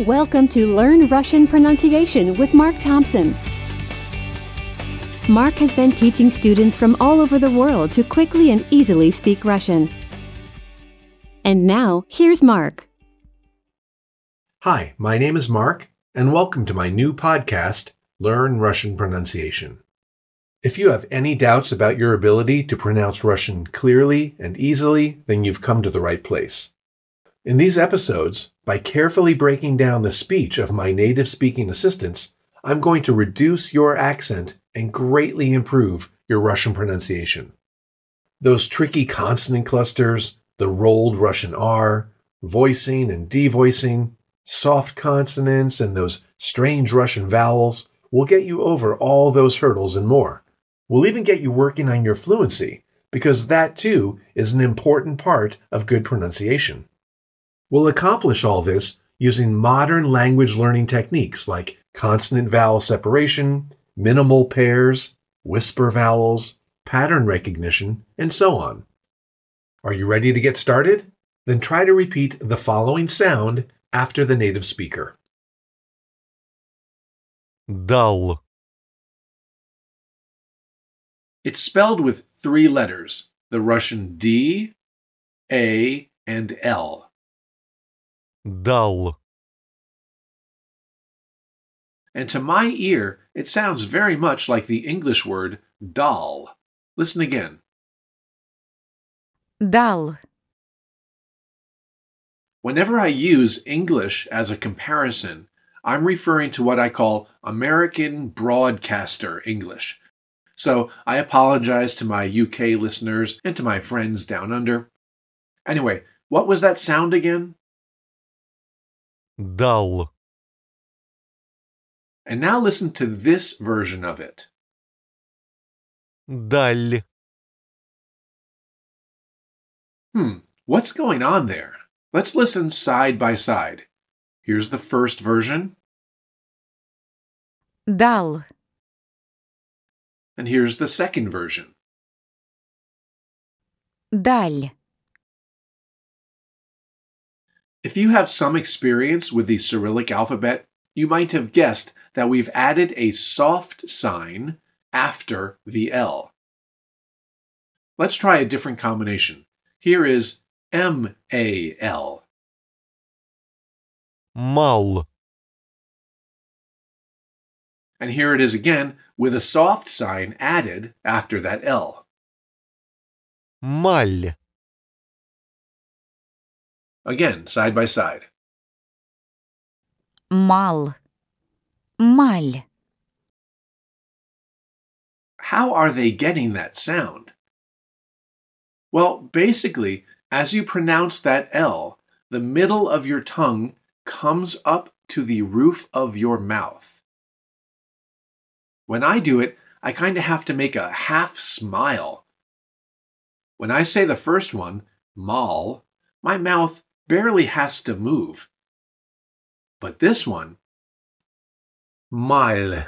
Welcome to Learn Russian Pronunciation with Mark Thompson. Mark has been teaching students from all over the world to quickly and easily speak Russian. And now, here's Mark. Hi, my name is Mark, and welcome to my new podcast, Learn Russian Pronunciation. If you have any doubts about your ability to pronounce Russian clearly and easily, then you've come to the right place. In these episodes, by carefully breaking down the speech of my native speaking assistants, I'm going to reduce your accent and greatly improve your Russian pronunciation. Those tricky consonant clusters, the rolled Russian R, voicing and devoicing, soft consonants, and those strange Russian vowels will get you over all those hurdles and more. We'll even get you working on your fluency, because that too is an important part of good pronunciation will accomplish all this using modern language learning techniques like consonant vowel separation, minimal pairs, whisper vowels, pattern recognition, and so on. Are you ready to get started? Then try to repeat the following sound after the native speaker. Dull. It's spelled with three letters the Russian D, A, and L dull. And to my ear, it sounds very much like the English word doll. Listen again. Dull. Whenever I use English as a comparison, I'm referring to what I call American broadcaster English. So I apologize to my UK listeners and to my friends down under. Anyway, what was that sound again? Дал. And now listen to this version of it. Даль. Hmm, what's going on there? Let's listen side by side. Here's the first version, Dal. and here's the second version. Даль. If you have some experience with the Cyrillic alphabet, you might have guessed that we've added a soft sign after the L. Let's try a different combination. Here is M A L. Mal. And here it is again with a soft sign added after that L. Mal. Again, side by side. Mal. Mal. How are they getting that sound? Well, basically, as you pronounce that L, the middle of your tongue comes up to the roof of your mouth. When I do it, I kind of have to make a half smile. When I say the first one, mal, my mouth barely has to move. But this one, mile.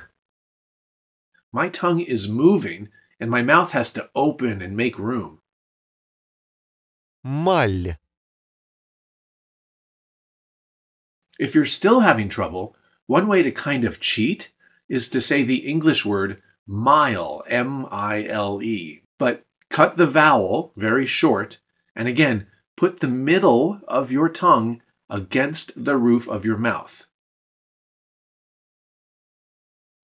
My tongue is moving and my mouth has to open and make room. Mal. If you're still having trouble, one way to kind of cheat is to say the English word mile, M I L E, but cut the vowel very short, and again, Put the middle of your tongue against the roof of your mouth.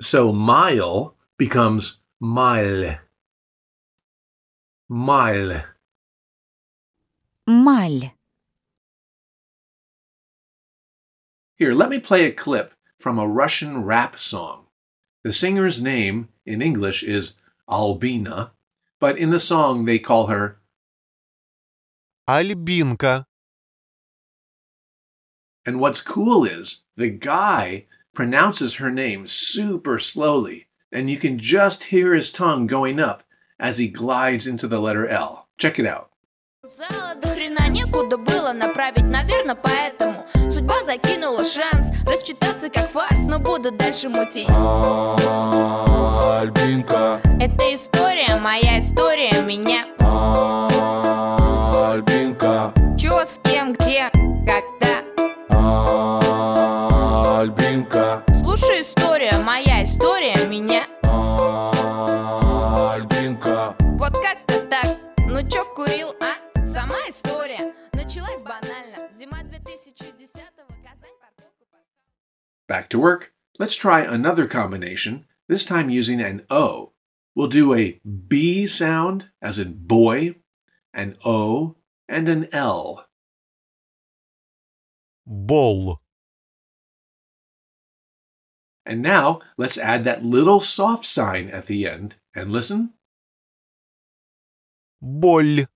So mile becomes mile. Mile. Mile. Here, let me play a clip from a Russian rap song. The singer's name in English is Albina, but in the song they call her Альбинка. And what's cool is the guy pronounces her name super slowly, and you can just hear his tongue going up as he glides into the letter L. Check it out. Зала до хрена некуда было направить, наверное, поэтому Судьба закинула шанс рассчитаться как фарс, но буду дальше мутить Альбинка, Это история, моя история, меня Альбинка, Чё, с кем, где, когда Альбинка, Слушай, история, моя история меня Альбинка. Вот как-то так, ну чё курил, а? Сама история началась банально Зима 2010-го, Казань, парковка, парковка. Back to work. Let's try another combination, this time using an O. We'll do a B sound, as in boy, an O, and an L. Бол. And now let's add that little soft sign at the end and listen. Боль.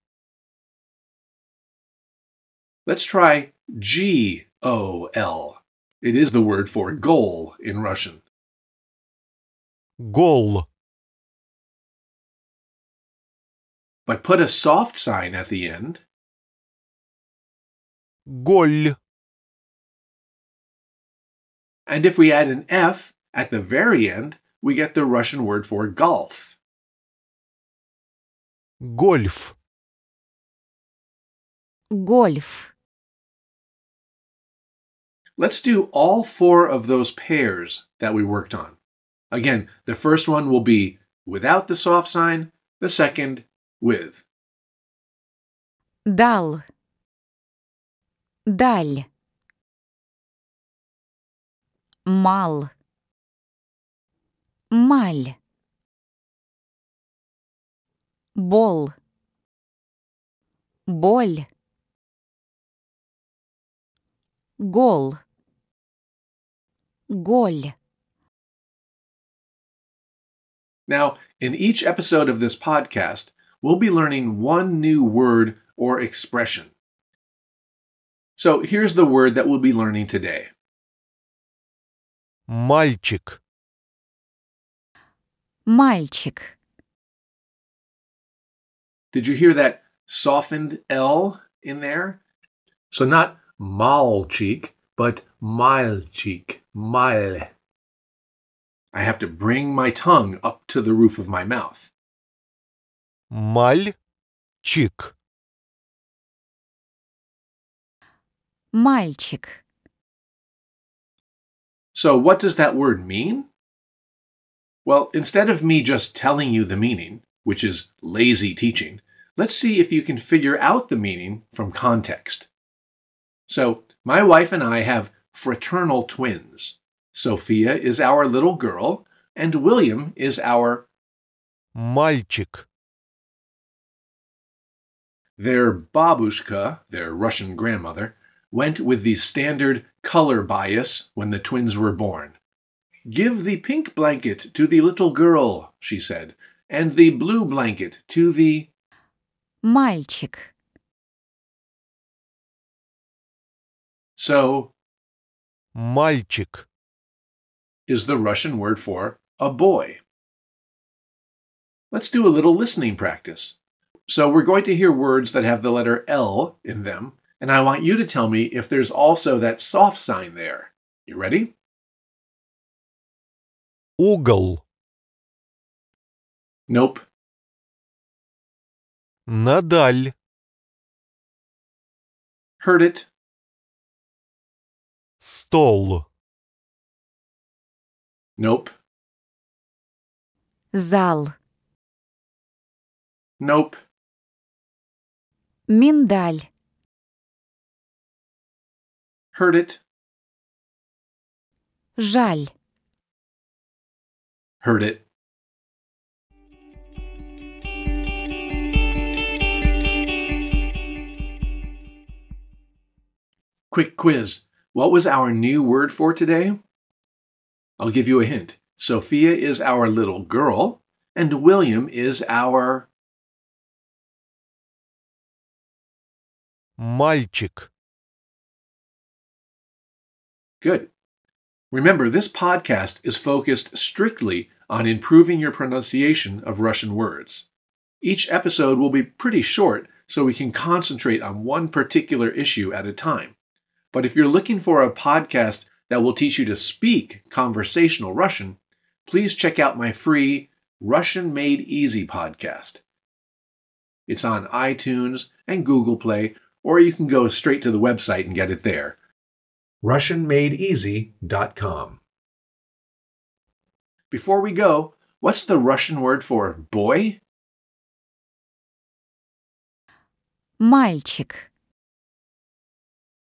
Let's try G O L. It is the word for goal in Russian. Гол. But put a soft sign at the end. Голь. And if we add an F at the very end, we get the Russian word for golf. Гольф. Гольф. Let's do all four of those pairs that we worked on. Again, the first one will be without the soft sign, the second with. Дал. Даль. Мал. Маль. Бол. Боль. Гол. Голь. Now, in each episode of this podcast, we'll be learning one new word or expression. So here's the word that we'll be learning today. Мальчик. Мальчик. Did you hear that softened L in there? So not malchik, but cheek, mile. I have to bring my tongue up to the roof of my mouth. Мальчик. Мальчик. So, what does that word mean? Well, instead of me just telling you the meaning, which is lazy teaching, let's see if you can figure out the meaning from context. So, my wife and I have fraternal twins. Sophia is our little girl, and William is our. Мальчик. Their babushka, their Russian grandmother, went with the standard color bias when the twins were born. Give the pink blanket to the little girl, she said, and the blue blanket to the. Мальчик. So, Мальчик. is the Russian word for a boy. Let's do a little listening practice. So, we're going to hear words that have the letter L in them, and I want you to tell me if there's also that soft sign there. You ready? Угол. Nope. Надаль. Heard it. Стол. Nope. Зал. Nope. Миндаль. Heard it. Жаль. Heard it. Quick quiz. What was our new word for today? I'll give you a hint. Sophia is our little girl, and William is our. Мальчик. Good. Remember, this podcast is focused strictly on improving your pronunciation of Russian words. Each episode will be pretty short, so we can concentrate on one particular issue at a time. But if you're looking for a podcast that will teach you to speak conversational Russian, please check out my free Russian Made Easy podcast. It's on iTunes and Google Play, or you can go straight to the website and get it there. RussianMadeEasy.com. Before we go, what's the Russian word for boy? Мальчик.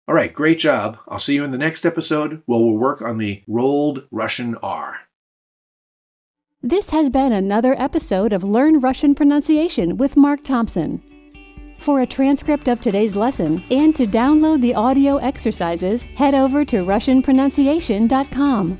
All right, great job. I'll see you in the next episode where we'll work on the rolled Russian R. This has been another episode of Learn Russian Pronunciation with Mark Thompson. For a transcript of today's lesson and to download the audio exercises, head over to RussianPronunciation.com.